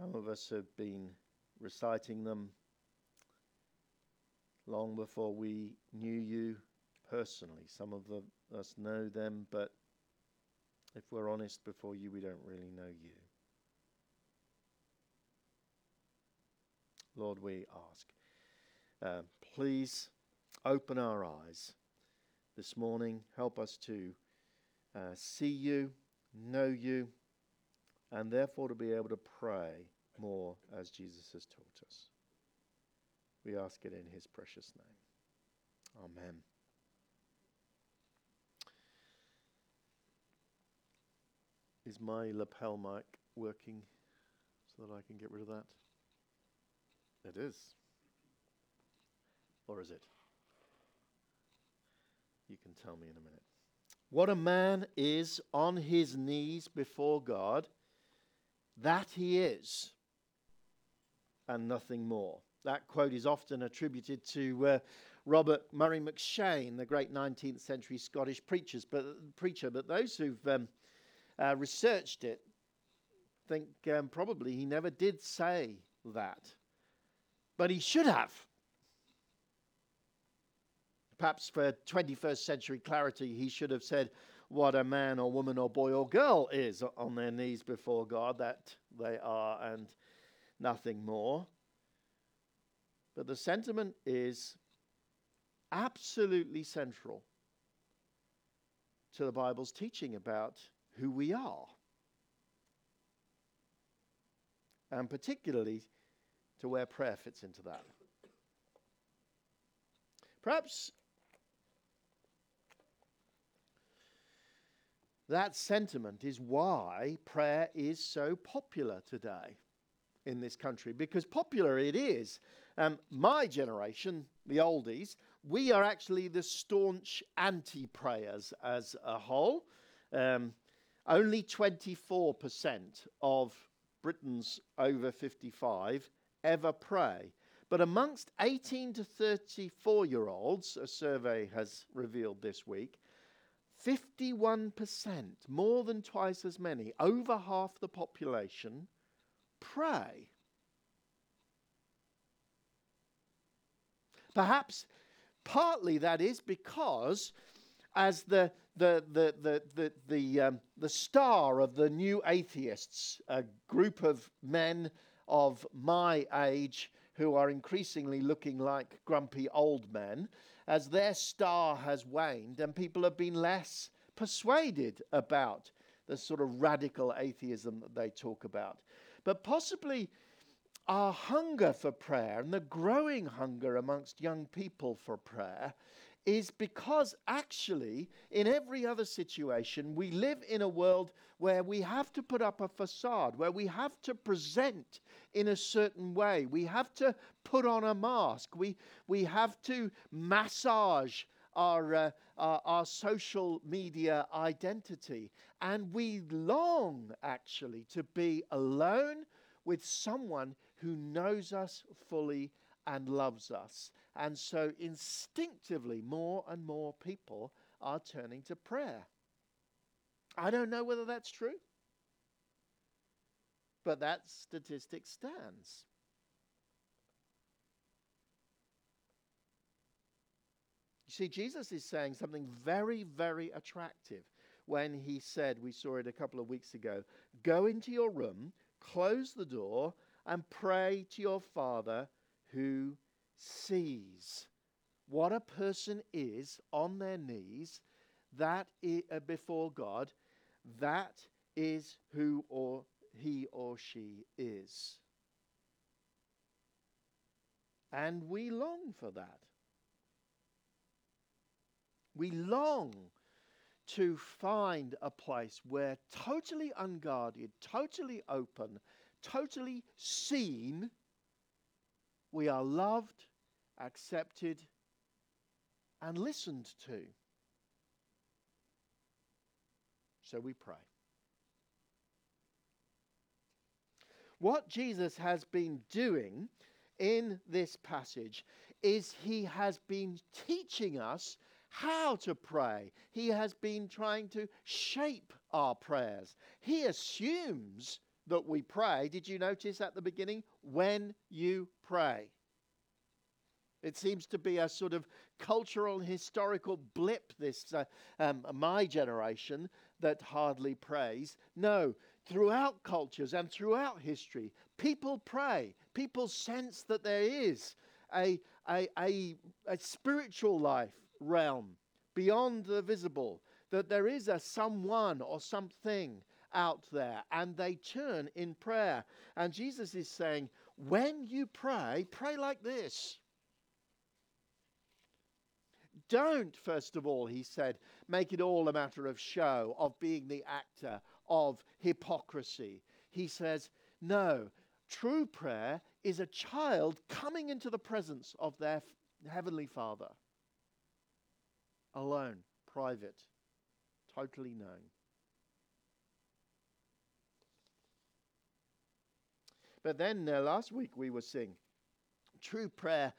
Some of us have been reciting them long before we knew you personally. Some of the, us know them, but if we're honest before you, we don't really know you. Lord, we ask, uh, please open our eyes this morning. Help us to uh, see you, know you, and therefore to be able to pray more as Jesus has taught us. We ask it in his precious name. Amen. Is my lapel mic working so that I can get rid of that? It is. Or is it? You can tell me in a minute. What a man is on his knees before God, that he is, and nothing more. That quote is often attributed to uh, Robert Murray M'Cheyne, the great 19th century Scottish preachers, but, preacher. But those who've um, uh, researched it think um, probably he never did say that. But he should have. Perhaps for 21st century clarity, he should have said what a man or woman or boy or girl is on their knees before God, that they are and nothing more. But the sentiment is absolutely central to the Bible's teaching about who we are. And particularly to where prayer fits into that. Perhaps that sentiment is why prayer is so popular today in this country, because popular it is. Um, my generation, the oldies, we are actually the staunch anti prayers as a whole. Um, only 24% of Britons over 55 ever pray. But amongst 18 to 34 year olds, a survey has revealed this week, 51%, more than twice as many, over half the population, pray. Perhaps partly that is because as the, the, the, the, the, the, um, the star of the new atheists, a group of men of my age who are increasingly looking like grumpy old men, as their star has waned and people have been less persuaded about the sort of radical atheism that they talk about. But possibly our hunger for prayer and the growing hunger amongst young people for prayer is because actually, in every other situation, we live in a world where we have to put up a facade, where we have to present in a certain way. We have to put on a mask. We, we have to massage our, uh, our, our, social media identity. And we long actually to be alone with someone who knows us fully and loves us. And so instinctively, more and more people are turning to prayer. I don't know whether that's true, but that statistic stands. You see, Jesus is saying something very, very attractive when he said, we saw it a couple of weeks ago, go into your room, close the door, and pray to your Father who sees what a person is on their knees that uh, before God, that is who or he or she is. And we long for that. We long to find a place where totally unguarded, totally open, totally seen, we are loved, accepted, and listened to. So we pray. What Jesus has been doing in this passage is he has been teaching us how to pray. He has been trying to shape our prayers. He assumes that we pray, did you notice at the beginning? When you pray. It seems to be a sort of cultural historical blip, this, uh, um, my generation, that hardly prays. No, throughout cultures and throughout history, people pray. People sense that there is a, a, a, a spiritual life realm beyond the visible, that there is a someone or something out there, and they turn in prayer. And Jesus is saying, when you pray, pray like this. Don't, first of all, he said, make it all a matter of show, of being the actor, of hypocrisy. He says, no, true prayer is a child coming into the presence of their heavenly Father. Alone, private, totally known. But then uh, last week we were seeing true prayer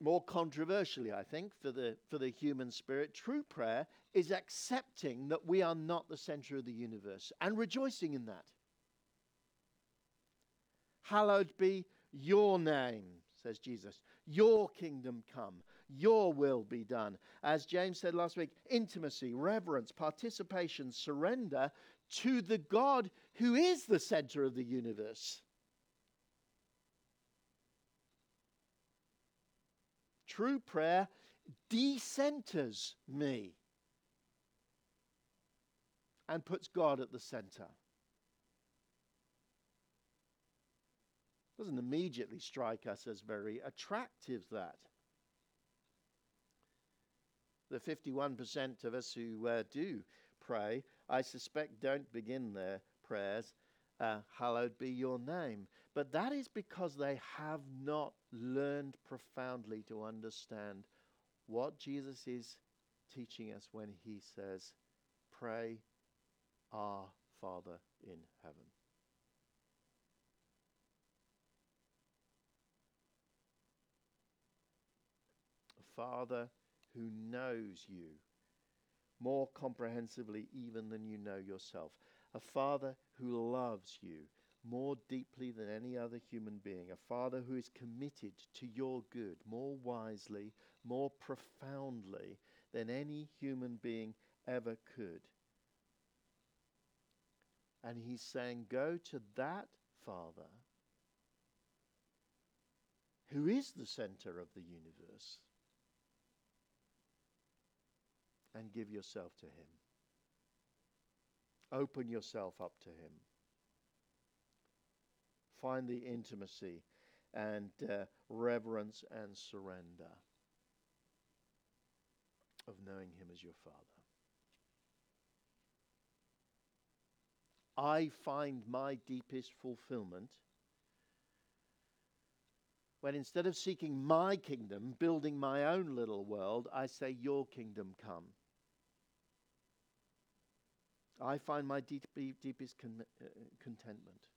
more controversially, I think, for the, for the human spirit, true prayer is accepting that we are not the center of the universe and rejoicing in that. Hallowed be your name, says Jesus. Your kingdom come. Your will be done. As James said last week, intimacy, reverence, participation, surrender to the God who is the center of the universe. True prayer decenters me and puts God at the center. Doesn't immediately strike us as very attractive, that. The 51% of us who uh, do pray, I suspect, don't begin their prayers, uh, hallowed be your name. But that is because they have not learned profoundly to understand what Jesus is teaching us when he says, Pray, our Father in heaven. A Father who knows you more comprehensively even than you know yourself. A Father who loves you more deeply than any other human being, a Father who is committed to your good more wisely, more profoundly than any human being ever could. And He's saying, Go to that Father who is the center of the universe and give yourself to Him. Open yourself up to Him find the intimacy and uh, reverence and surrender of knowing Him as your Father. I find my deepest fulfillment when instead of seeking my kingdom, building my own little world, I say, Your kingdom come. I find my deep, deepest con- uh, contentment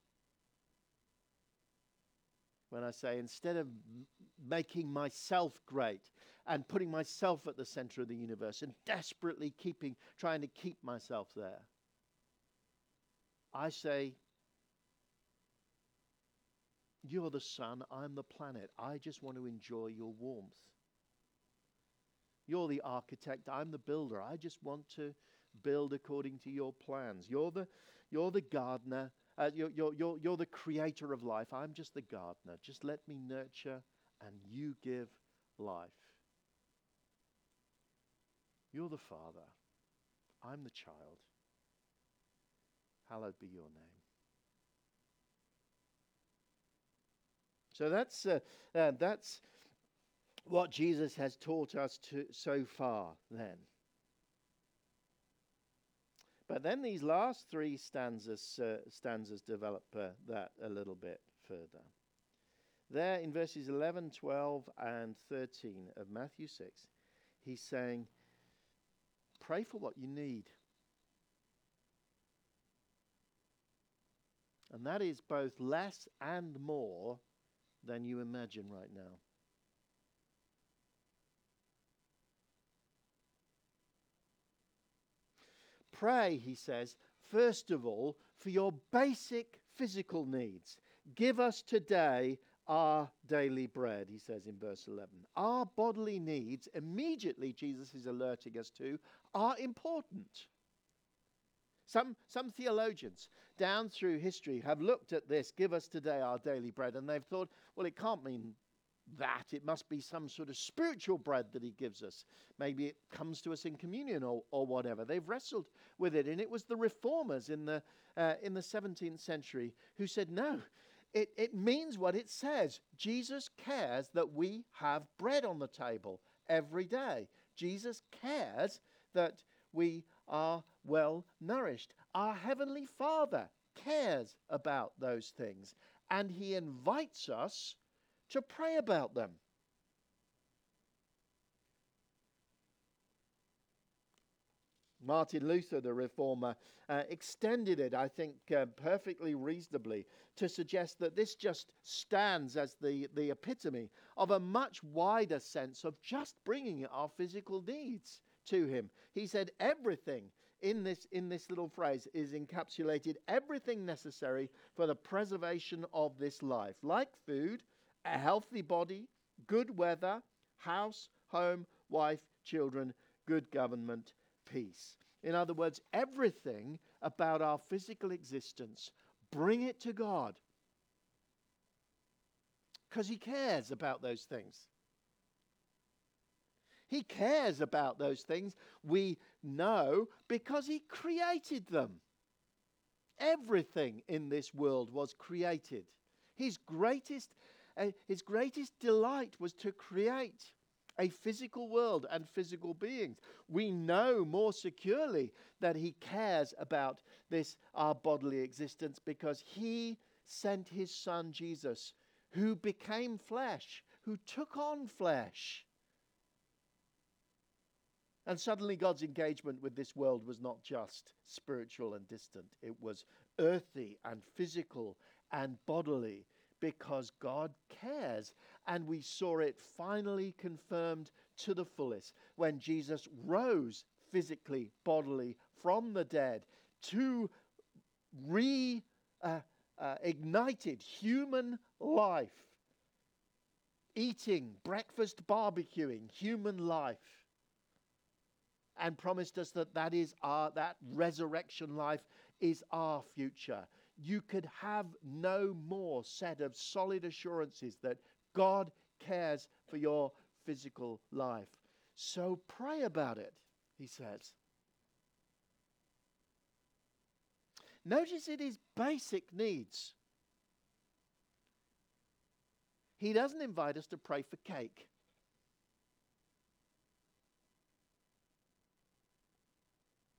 when I say instead of m- making myself great and putting myself at the center of the universe and desperately keeping, trying to keep myself there, I say, You're the sun, I'm the planet. I just want to enjoy your warmth. You're the architect, I'm the builder. I just want to build according to your plans. You're the, you're the gardener, uh, you're, you're, you're, you're the creator of life. I'm just the gardener. Just let me nurture and you give life. You're the Father. I'm the child. Hallowed be your name. So that's, uh, uh, that's what Jesus has taught us to, so far, then. But then these last three stanzas, uh, stanzas develop uh, that a little bit further. There in verses 11, 12, and 13 of Matthew 6, he's saying, Pray for what you need. And that is both less and more than you imagine right now. Pray, he says, first of all, for your basic physical needs. Give us today our daily bread, he says in verse 11. Our bodily needs, immediately Jesus is alerting us to, are important. Some, some theologians down through history have looked at this, give us today our daily bread, and they've thought, well, it can't mean that. It must be some sort of spiritual bread that he gives us. Maybe it comes to us in communion or, or whatever. They've wrestled with it. And it was the reformers in the, uh, in the 17th century who said, no, it, it means what it says. Jesus cares that we have bread on the table every day. Jesus cares that we are well nourished. Our Heavenly Father cares about those things, and He invites us to pray about them. Martin Luther, the reformer, uh, extended it, I think, uh, perfectly reasonably to suggest that this just stands as the, the epitome of a much wider sense of just bringing our physical needs to Him. He said, Everything in this, in this little phrase is encapsulated, everything necessary for the preservation of this life, like food, a healthy body, good weather, house, home, wife, children, good government, peace. In other words, everything about our physical existence, bring it to God. Because He cares about those things. He cares about those things. We know because He created them. Everything in this world was created. His greatest, uh, his greatest delight was to create a physical world and physical beings. We know more securely that He cares about this, our bodily existence, because He sent His Son Jesus, who became flesh, who took on flesh. And suddenly, God's engagement with this world was not just spiritual and distant, it was earthy and physical and bodily because God cares. And we saw it finally confirmed to the fullest when Jesus rose physically, bodily from the dead to re uh, uh, ignited human life, eating, breakfast, barbecuing human life. And promised us that that is our that resurrection life is our future you could have no more set of solid assurances that God cares for your physical life. So pray about it, he says. Notice it is basic needs. He doesn't invite us to pray for cake.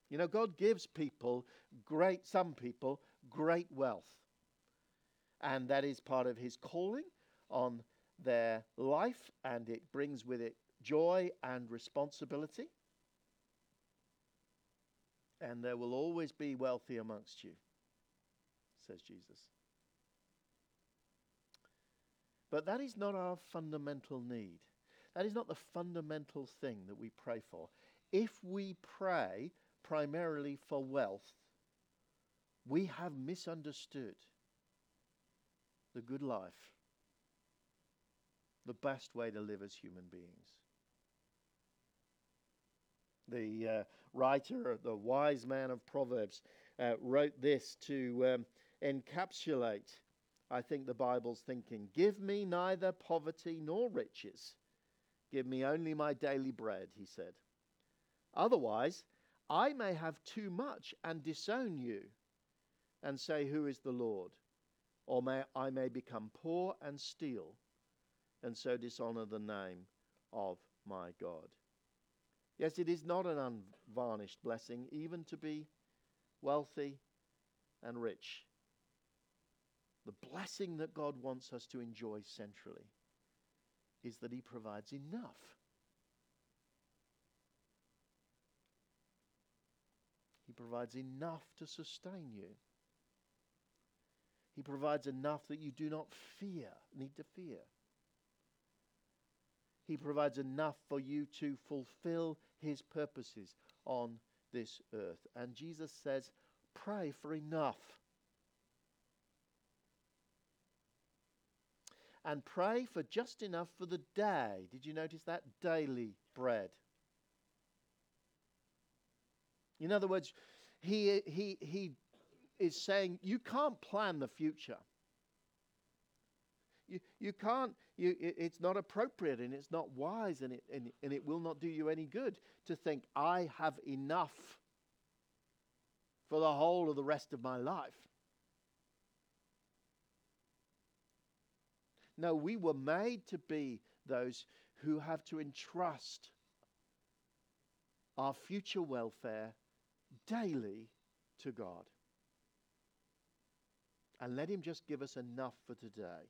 You know, God gives people great, some people, great wealth. And that is part of his calling on their life, and it brings with it joy and responsibility. And there will always be wealthy amongst you, says Jesus. But that is not our fundamental need. That is not the fundamental thing that we pray for. If we pray primarily for wealth, we have misunderstood the good life, the best way to live as human beings. The uh, writer, the wise man of Proverbs, uh, wrote this to um, encapsulate, I think, the Bible's thinking Give me neither poverty nor riches. Give me only my daily bread, he said. Otherwise, I may have too much and disown you and say, Who is the Lord? Or may, I may become poor and steal, and so dishonor the name of my God. Yes, it is not an unvarnished blessing even to be wealthy and rich. The blessing that God wants us to enjoy centrally is that He provides enough. He provides enough to sustain you. He provides enough that you do not fear, need to fear. He provides enough for you to fulfill his purposes on this earth. And Jesus says, pray for enough. And pray for just enough for the day. Did you notice that? Daily bread. In other words, he, he, he is saying you can't plan the future. You, you can't, you, it, it's not appropriate and it's not wise and it, and, and it will not do you any good to think, I have enough for the whole of the rest of my life. No, we were made to be those who have to entrust our future welfare daily to God. And let Him just give us enough for today.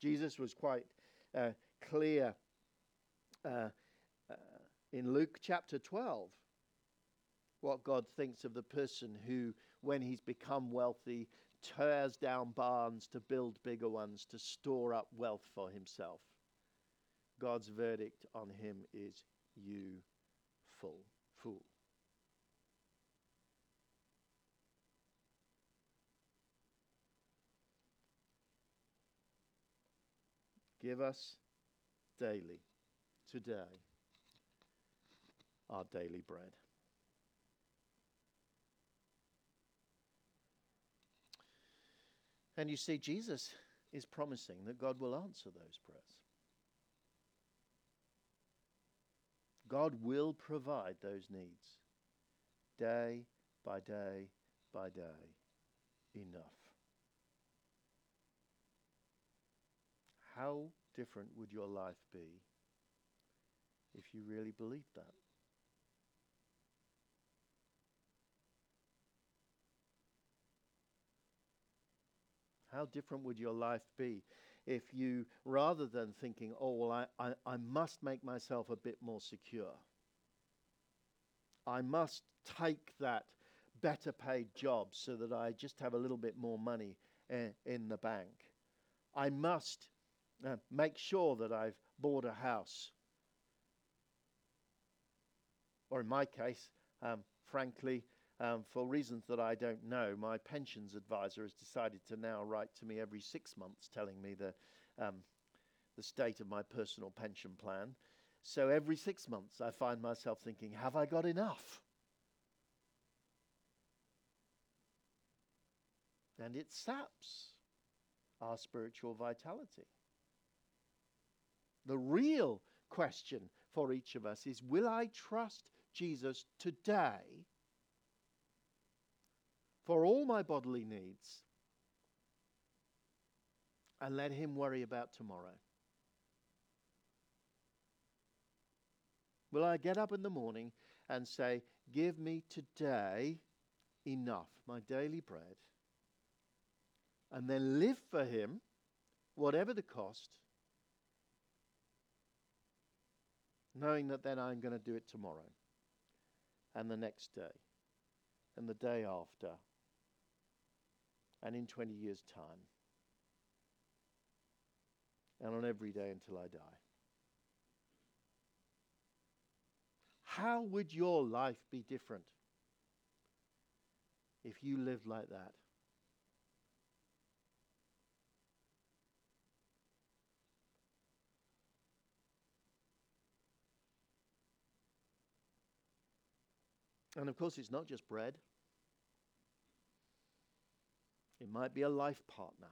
Jesus was quite uh, clear uh, uh, in Luke chapter 12 what God thinks of the person who, when he's become wealthy, tears down barns to build bigger ones to store up wealth for himself. God's verdict on him is, You fool. fool. Give us daily, today, our daily bread. And you see, Jesus is promising that God will answer those prayers. God will provide those needs day by day by day enough. How different would your life be if you really believed that? How different would your life be if you, rather than thinking, oh, well, I, I, I must make myself a bit more secure, I must take that better paid job so that I just have a little bit more money in, in the bank. I must uh, make sure that I've bought a house. Or in my case, um, frankly, um, for reasons that I don't know, my pensions advisor has decided to now write to me every six months telling me the, um, the state of my personal pension plan. So every six months I find myself thinking, have I got enough? And it saps our spiritual vitality. The real question for each of us is Will I trust Jesus today for all my bodily needs and let Him worry about tomorrow? Will I get up in the morning and say, Give me today enough, my daily bread, and then live for Him, whatever the cost, knowing that then I'm going to do it tomorrow, and the next day, and the day after, and in 20 years' time, and on every day until I die. How would your life be different if you lived like that? And of course, it's not just bread. It might be a life partner,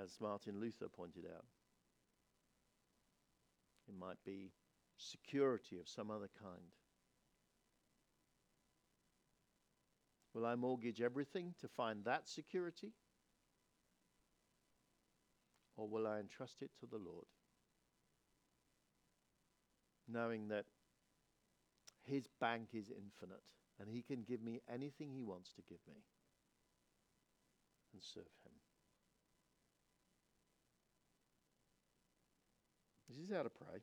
as Martin Luther pointed out. It might be security of some other kind. Will I mortgage everything to find that security? Or will I entrust it to the Lord? Knowing that His bank is infinite and He can give me anything He wants to give me and serve Him. This is how to pray.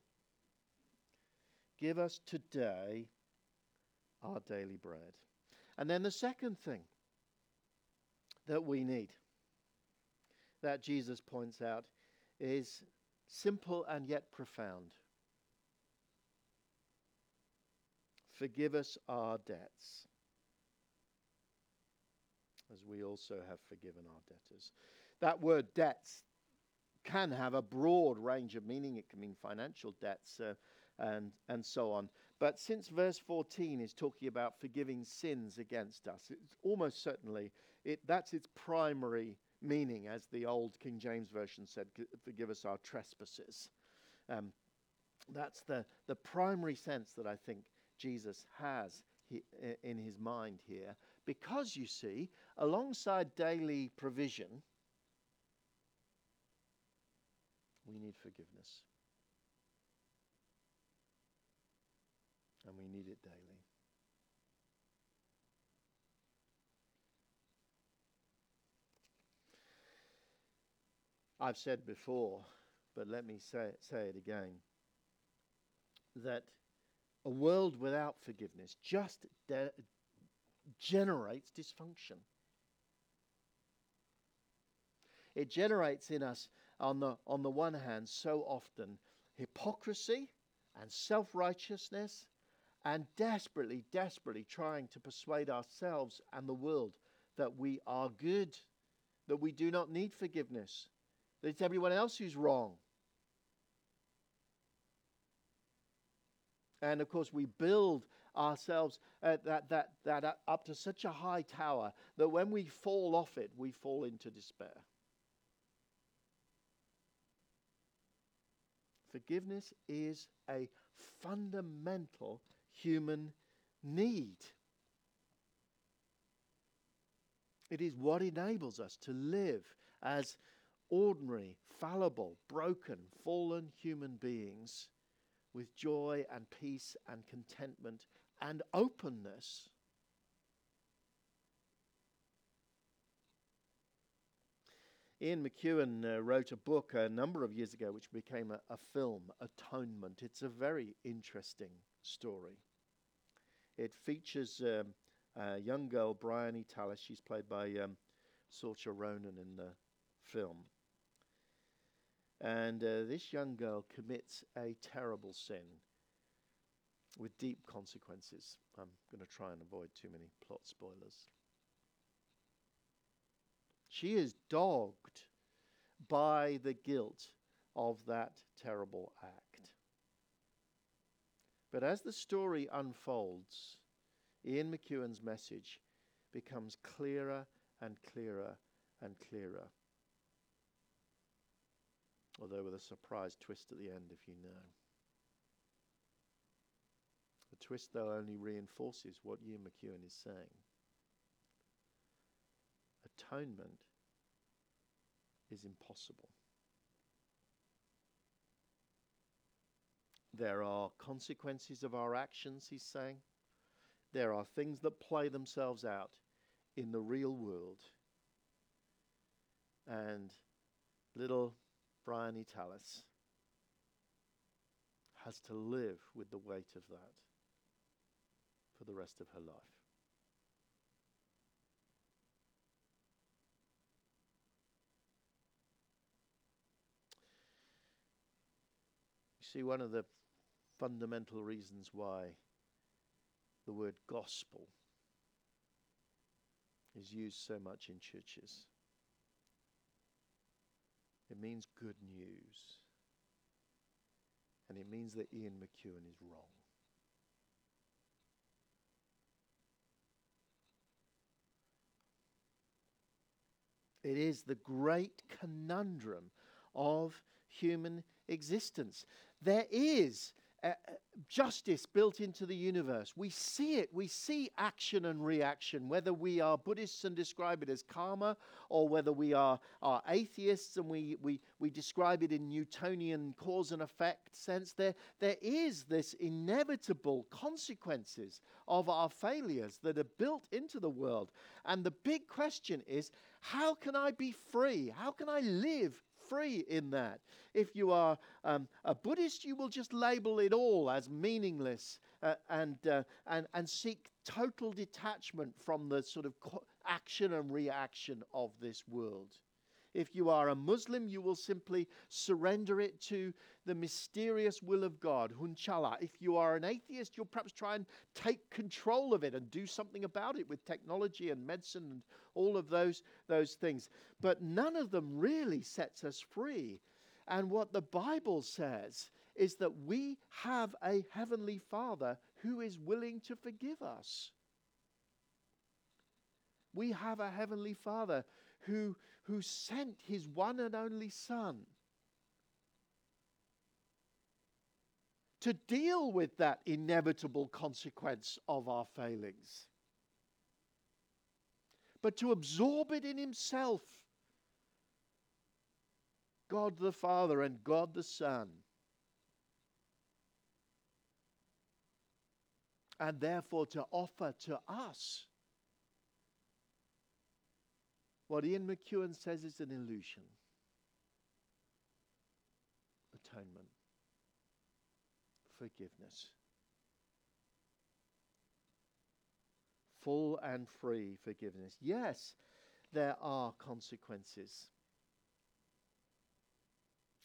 Give us today our daily bread. And then the second thing that we need, that Jesus points out, is simple and yet profound. Forgive us our debts, as we also have forgiven our debtors. that word debts can have a broad range of meaning. It can mean financial debts uh, and, and so on. But since verse 14 is talking about forgiving sins against us, it's almost certainly it, that's its primary meaning, as the old King James Version said, forgive us our trespasses. Um, that's the, the primary sense that I think Jesus has in his mind here. Because, you see, alongside daily provision, we need forgiveness. And we need it daily. I've said before, but let me say, say it again that a world without forgiveness just de- generates dysfunction. It generates in us, on the, on the one hand, so often hypocrisy and self righteousness, and desperately, desperately trying to persuade ourselves and the world that we are good, that we do not need forgiveness, that it's everyone else who's wrong. And of course, we build ourselves uh, that, that, that up to such a high tower that when we fall off it, we fall into despair. Forgiveness is a fundamental human need. It is what enables us to live as ordinary, fallible, broken, fallen human beings with joy and peace and contentment and openness. Ian McEwan uh, wrote a book a number of years ago which became a, a, film, Atonement. It's a very interesting story. It features um, a young girl, Briony Tallis. She's played by um, Saoirse Ronan in the film. And uh, this young girl commits a terrible sin with deep consequences. I'm going to try and avoid too many plot spoilers. She is dogged by the guilt of that terrible act. But as the story unfolds, Ian McEwan's message becomes clearer and clearer and clearer although with a surprise twist at the end, if you know. The twist, though, only reinforces what Ian McEwan is saying. Atonement is impossible. There are consequences of our actions, he's saying. There are things that play themselves out in the real world. And little Briony Tallis has to live with the weight of that for the rest of her life. You see, one of the fundamental reasons why the word gospel is used so much in churches it means good news. And it means that Ian McEwan is wrong. It is the great conundrum of human existence. There is justice built into the universe. We see it. We see action and reaction, whether we are Buddhists and describe it as karma, or whether we are, are atheists and we, we, we describe it in Newtonian cause and effect sense. There, there is this inevitable consequences of our failures that are built into the world. And the big question is how can I be free? How can I live free in that. If you are um, a Buddhist, you will just label it all as meaningless uh, and, uh, and, and seek total detachment from the sort of co- action and reaction of this world. If you are a Muslim, you will simply surrender it to the mysterious will of God, Inshallah. If you are an atheist, you'll perhaps try and take control of it and do something about it with technology and medicine and all of those, those things. But none of them really sets us free. And what the Bible says is that we have a heavenly Father who is willing to forgive us. We have a heavenly Father who, who sent his one and only Son to deal with that inevitable consequence of our failings, but to absorb it in himself. God the Father and God the Son. And therefore to offer to us what Ian McEwan says is an illusion atonement, forgiveness. Full and free forgiveness. Yes, there are consequences.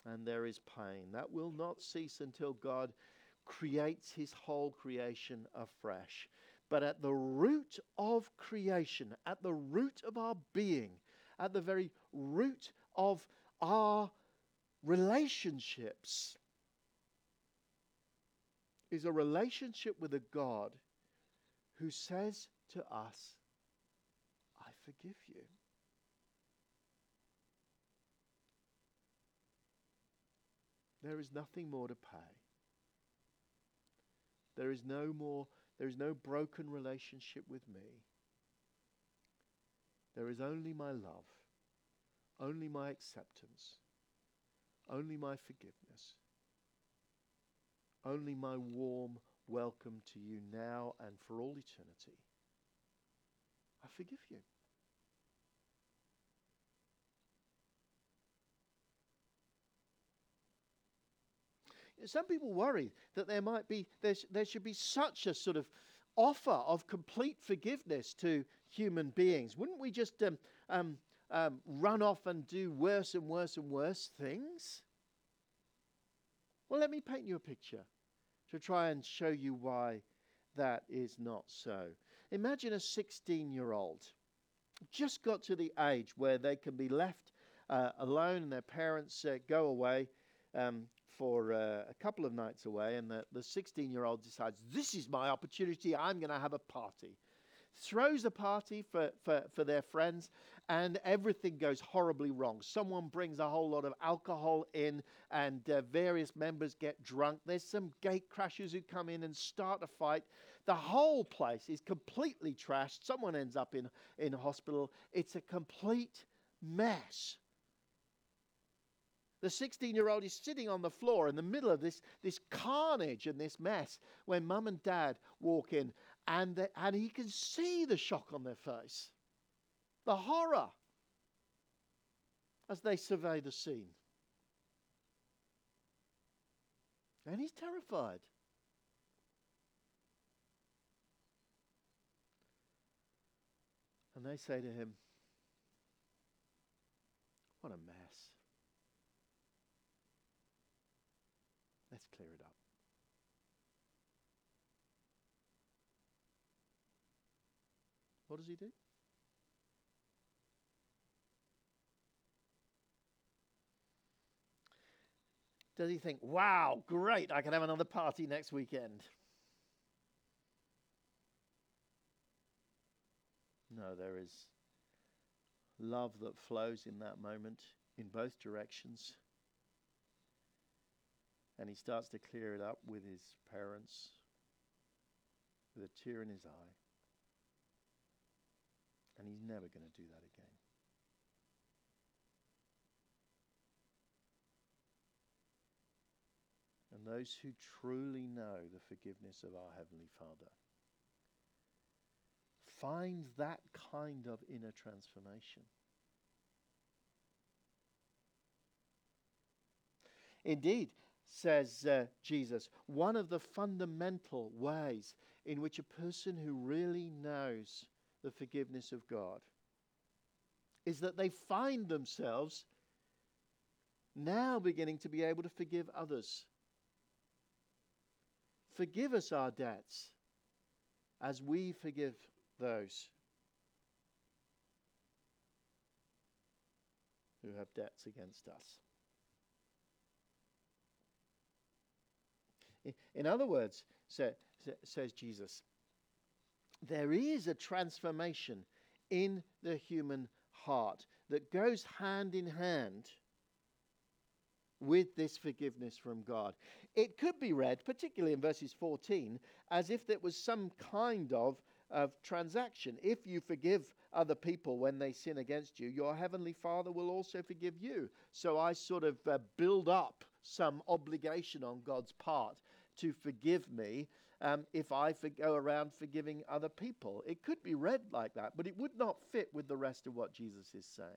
And there is pain. That will not cease until God creates his whole creation afresh. But at the root of creation, at the root of our being, at the very root of our relationships, is a relationship with a God who says to us, I forgive you. There is nothing more to pay. There is no more there is no broken relationship with me. There is only my love, only my acceptance, only my forgiveness, only my warm welcome to you now and for all eternity. I forgive you. Some people worry that there might be there, there should be such a sort of offer of complete forgiveness to human beings. Wouldn't we just um, um, um, run off and do worse and worse and worse things? Well, let me paint you a picture to try and show you why that is not so. Imagine a 16 year old just got to the age where they can be left uh, alone and their parents uh, go away um, for uh, a couple of nights away, and the 16 year old decides, This is my opportunity, I'm going to have a party. Throws a party for, for, for their friends, and everything goes horribly wrong. Someone brings a whole lot of alcohol in, and uh, various members get drunk. There's some gate crashers who come in and start a fight. The whole place is completely trashed. Someone ends up in, in hospital. It's a complete mess. The 16 year old is sitting on the floor in the middle of this, this carnage and this mess when mum and dad walk in and, the, and he can see the shock on their face, the horror as they survey the scene. And he's terrified. And they say to him, What a mess. Let's clear it up. What does he do? Does he think, wow, great, I can have another party next weekend? No, there is love that flows in that moment in both directions. And he starts to clear it up with his parents, with a tear in his eye. And he's never going to do that again. And those who truly know the forgiveness of our Heavenly Father find that kind of inner transformation. Indeed, says uh, Jesus, one of the fundamental ways in which a person who really knows the forgiveness of God is that they find themselves now beginning to be able to forgive others. Forgive us our debts as we forgive those who have debts against us. In other words, says Jesus, there is a transformation in the human heart that goes hand in hand with this forgiveness from God. It could be read, particularly in verses 14, as if there was some kind of, of transaction. If you forgive other people when they sin against you, your heavenly Father will also forgive you. So I sort of uh, build up some obligation on God's part to forgive me um, if I for- go around forgiving other people. It could be read like that, but it would not fit with the rest of what Jesus is saying.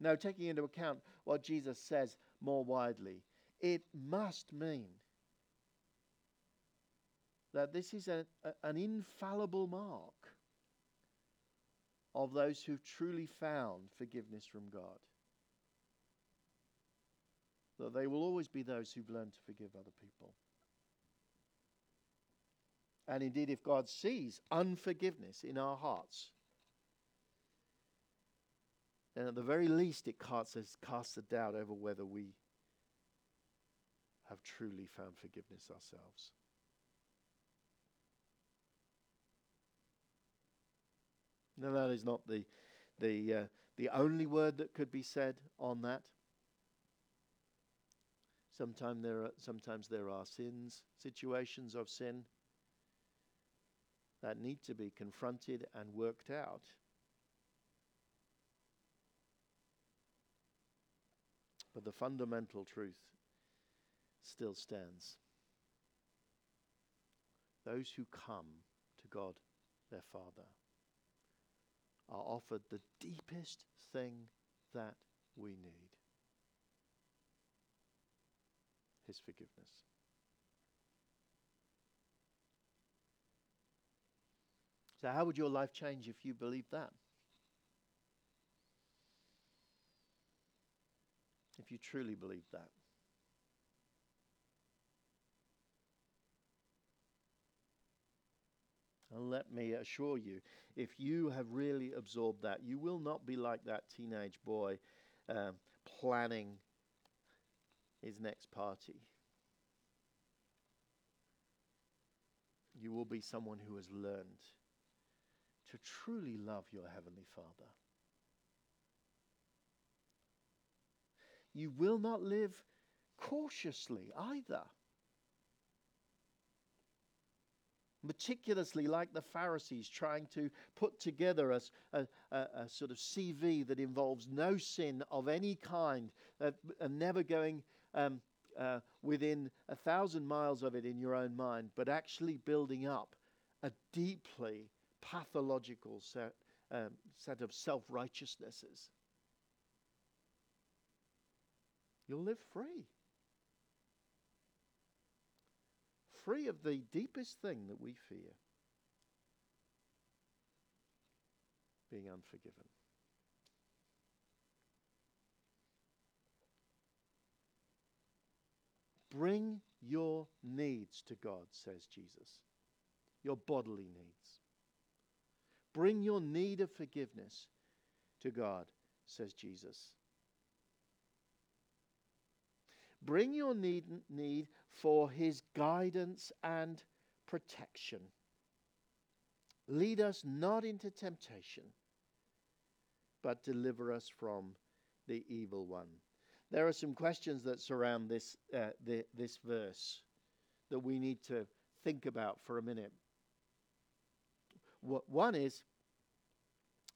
Now, taking into account what Jesus says more widely, it must mean that this is a, a, an infallible mark of those who've truly found forgiveness from God. That they will always be those who've learned to forgive other people. And indeed, if God sees unforgiveness in our hearts, then at the very least it casts, casts a doubt over whether we have truly found forgiveness ourselves. Now, that is not the, the, uh, the only word that could be said on that. Sometimes there, are, sometimes there are sins, situations of sin that need to be confronted and worked out. But the fundamental truth still stands. Those who come to God, their Father, are offered the deepest thing that we need His forgiveness. So, how would your life change if you believed that? If you truly believed that? And let me assure you, if you have really absorbed that, you will not be like that teenage boy uh, planning his next party. You will be someone who has learned to truly love your Heavenly Father. You will not live cautiously either. meticulously, like the Pharisees, trying to put together a, a, a, sort of CV that involves no sin of any kind, uh, and never going um, uh, within a thousand miles of it in your own mind, but actually building up a deeply pathological set, um, set of self righteousnesses. You'll live free. free of the deepest thing that we fear being unforgiven. Bring your needs to God, says Jesus, your bodily needs. Bring your need of forgiveness to God, says Jesus. Bring your need, need for his guidance and protection. Lead us not into temptation, but deliver us from the evil one. There are some questions that surround this, uh, the, this verse that we need to think about for a minute. One is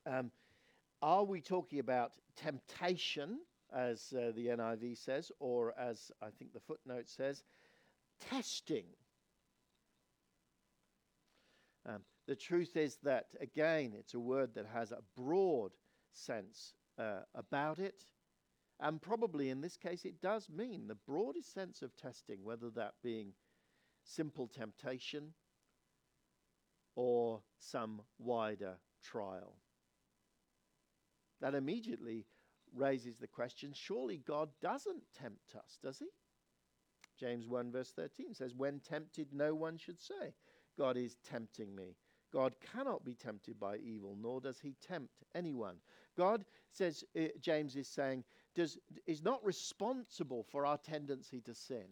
um, Are we talking about temptation as uh, the NIV says, or as I think the footnote says, testing. Um, the truth is that, again, it's a word that has a broad sense uh, about it. And probably in this case, it does mean the broadest sense of testing, whether that being simple temptation or some wider trial. That immediately raises the question surely God doesn't tempt us, does he? James 1, verse 13 says, When tempted, no one should say, God is tempting me. God cannot be tempted by evil, nor does he tempt anyone. God says, uh, James is saying, does, is not responsible for our tendency to sin.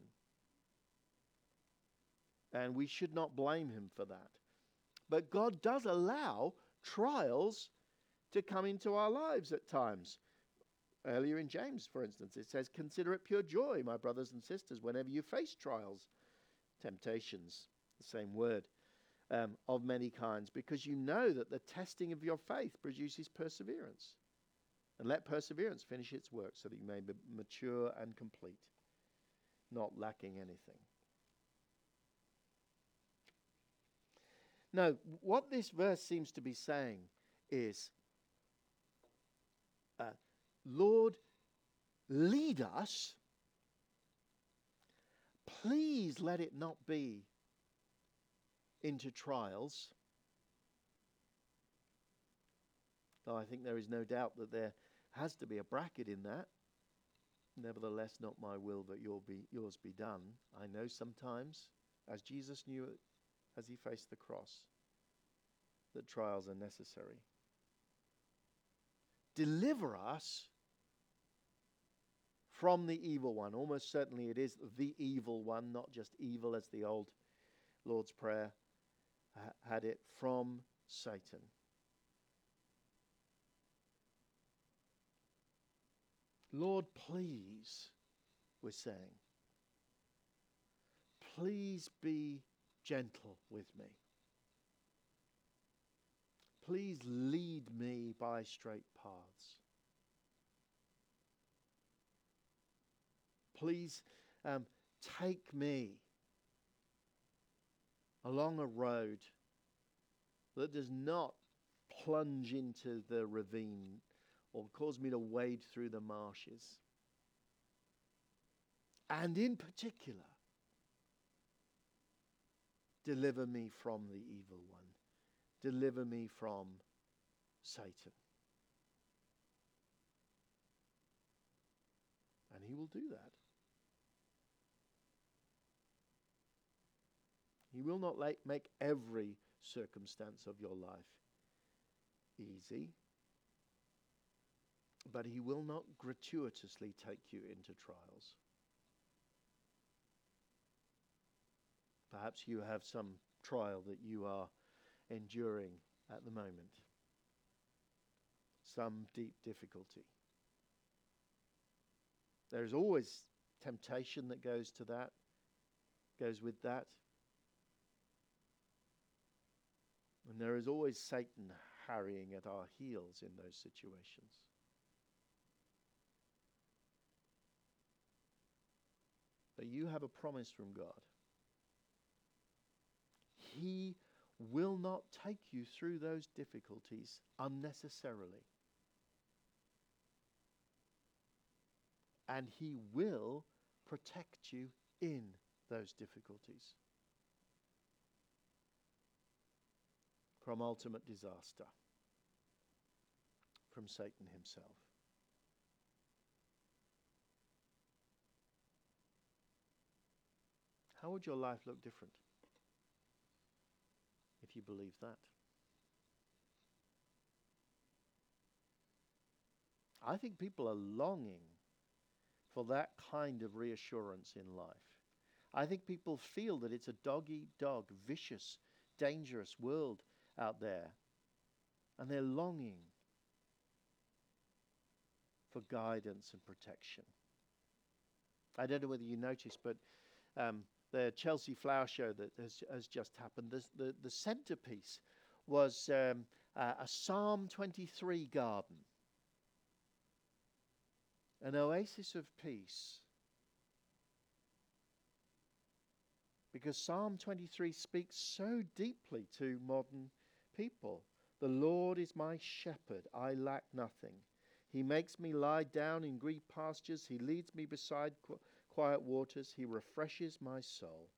And we should not blame him for that. But God does allow trials to come into our lives at times. Earlier in James, for instance, it says, Consider it pure joy, my brothers and sisters, whenever you face trials, temptations, the same word um, of many kinds, because you know that the testing of your faith produces perseverance. And let perseverance finish its work so that you may be mature and complete, not lacking anything. Now, what this verse seems to be saying is uh, Lord, lead us. Please let it not be into trials. Though I think there is no doubt that there has to be a bracket in that. Nevertheless, not my will, but your be, yours be done. I know sometimes, as Jesus knew it as he faced the cross, that trials are necessary. Deliver us from the evil one. Almost certainly it is the evil one, not just evil as the old Lord's Prayer had it from Satan. Lord, please, we're saying, please be gentle with me. Please lead me by straight paths. Please um, take me along a road that does not plunge into the ravine or cause me to wade through the marshes. And in particular, deliver me from the evil one. Deliver me from Satan. And he will do that. He will not make every circumstance of your life easy, but He will not gratuitously take you into trials. Perhaps you have some trial that you are enduring at the moment, some deep difficulty. There's always temptation that goes to that, goes with that. And there is always Satan harrying at our heels in those situations. You have a promise from God. He will not take you through those difficulties unnecessarily. And He will protect you in those difficulties. from ultimate disaster, from Satan himself. How would your life look different if you believed that? I think people are longing for that kind of reassurance in life. I think people feel that it's a dog eat dog, vicious, dangerous world out there. And they're longing for guidance and protection. I don't know whether you noticed, but um, the Chelsea Flower Show that has, has just happened, the, the, the centerpiece was um, uh, a Psalm 23 garden, an oasis of peace. Because Psalm 23 speaks so deeply to modern people. The Lord is my shepherd, I lack nothing. He makes me lie down in green pastures, He leads me beside quiet waters, He refreshes my soul.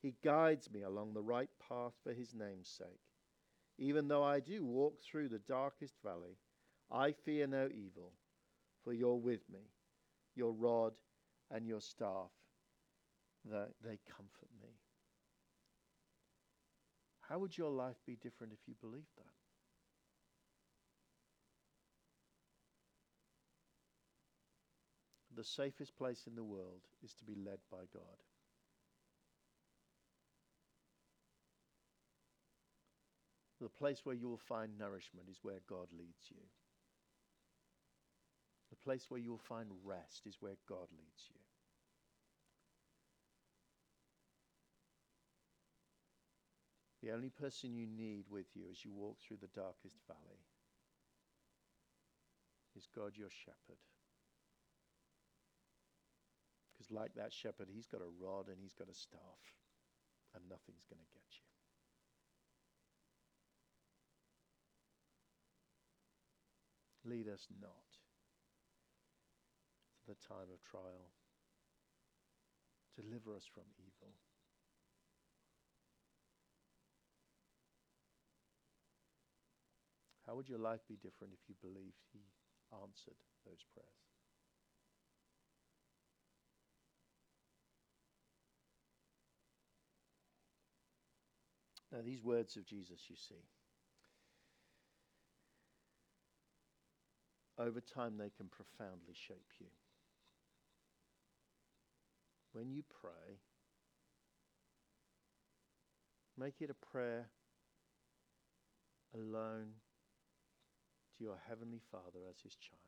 He guides me along the right path for His name's sake. Even though I do walk through the darkest valley, I fear no evil, for you're with me. Your rod and your staff, they, they comfort me. How would your life be different if you believed that? The safest place in the world is to be led by God. The place where you will find nourishment is where God leads you. The place where you will find rest is where God leads you. The only person you need with you as you walk through the darkest valley is God your shepherd. Like that shepherd, he's got a rod and he's got a staff, and nothing's going to get you. Lead us not to the time of trial. Deliver us from evil. How would your life be different if you believed He answered those prayers? Now, these words of Jesus, you see, over time they can profoundly shape you. When you pray, make it a prayer alone to your Heavenly Father as His child.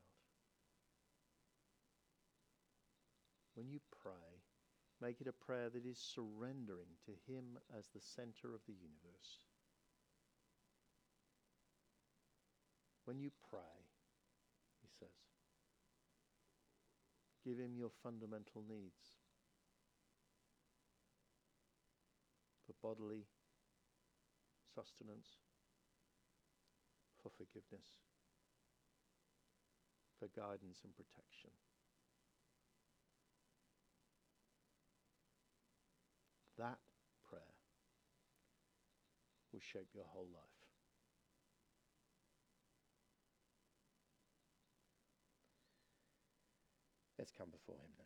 When you pray, make it a prayer that is surrendering to Him as the center of the universe. When you pray, he says, give Him your fundamental needs for bodily sustenance, for forgiveness for guidance and protection. That prayer will shape your whole life. Let's come before Him now.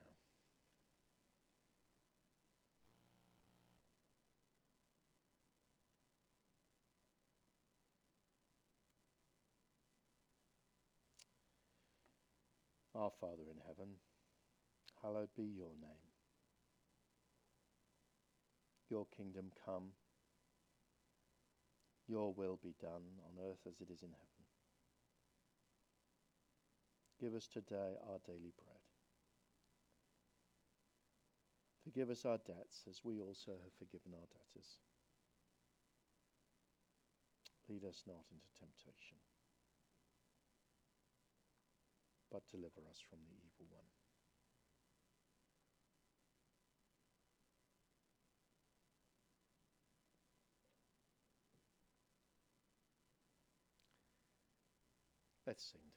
Our Father in heaven, hallowed be your name. Your kingdom come, your will be done on earth as it is in heaven. Give us today our daily bread. Forgive us our debts as we also have forgiven our debtors. Lead us not into temptation but deliver us from the evil one. Let's sing.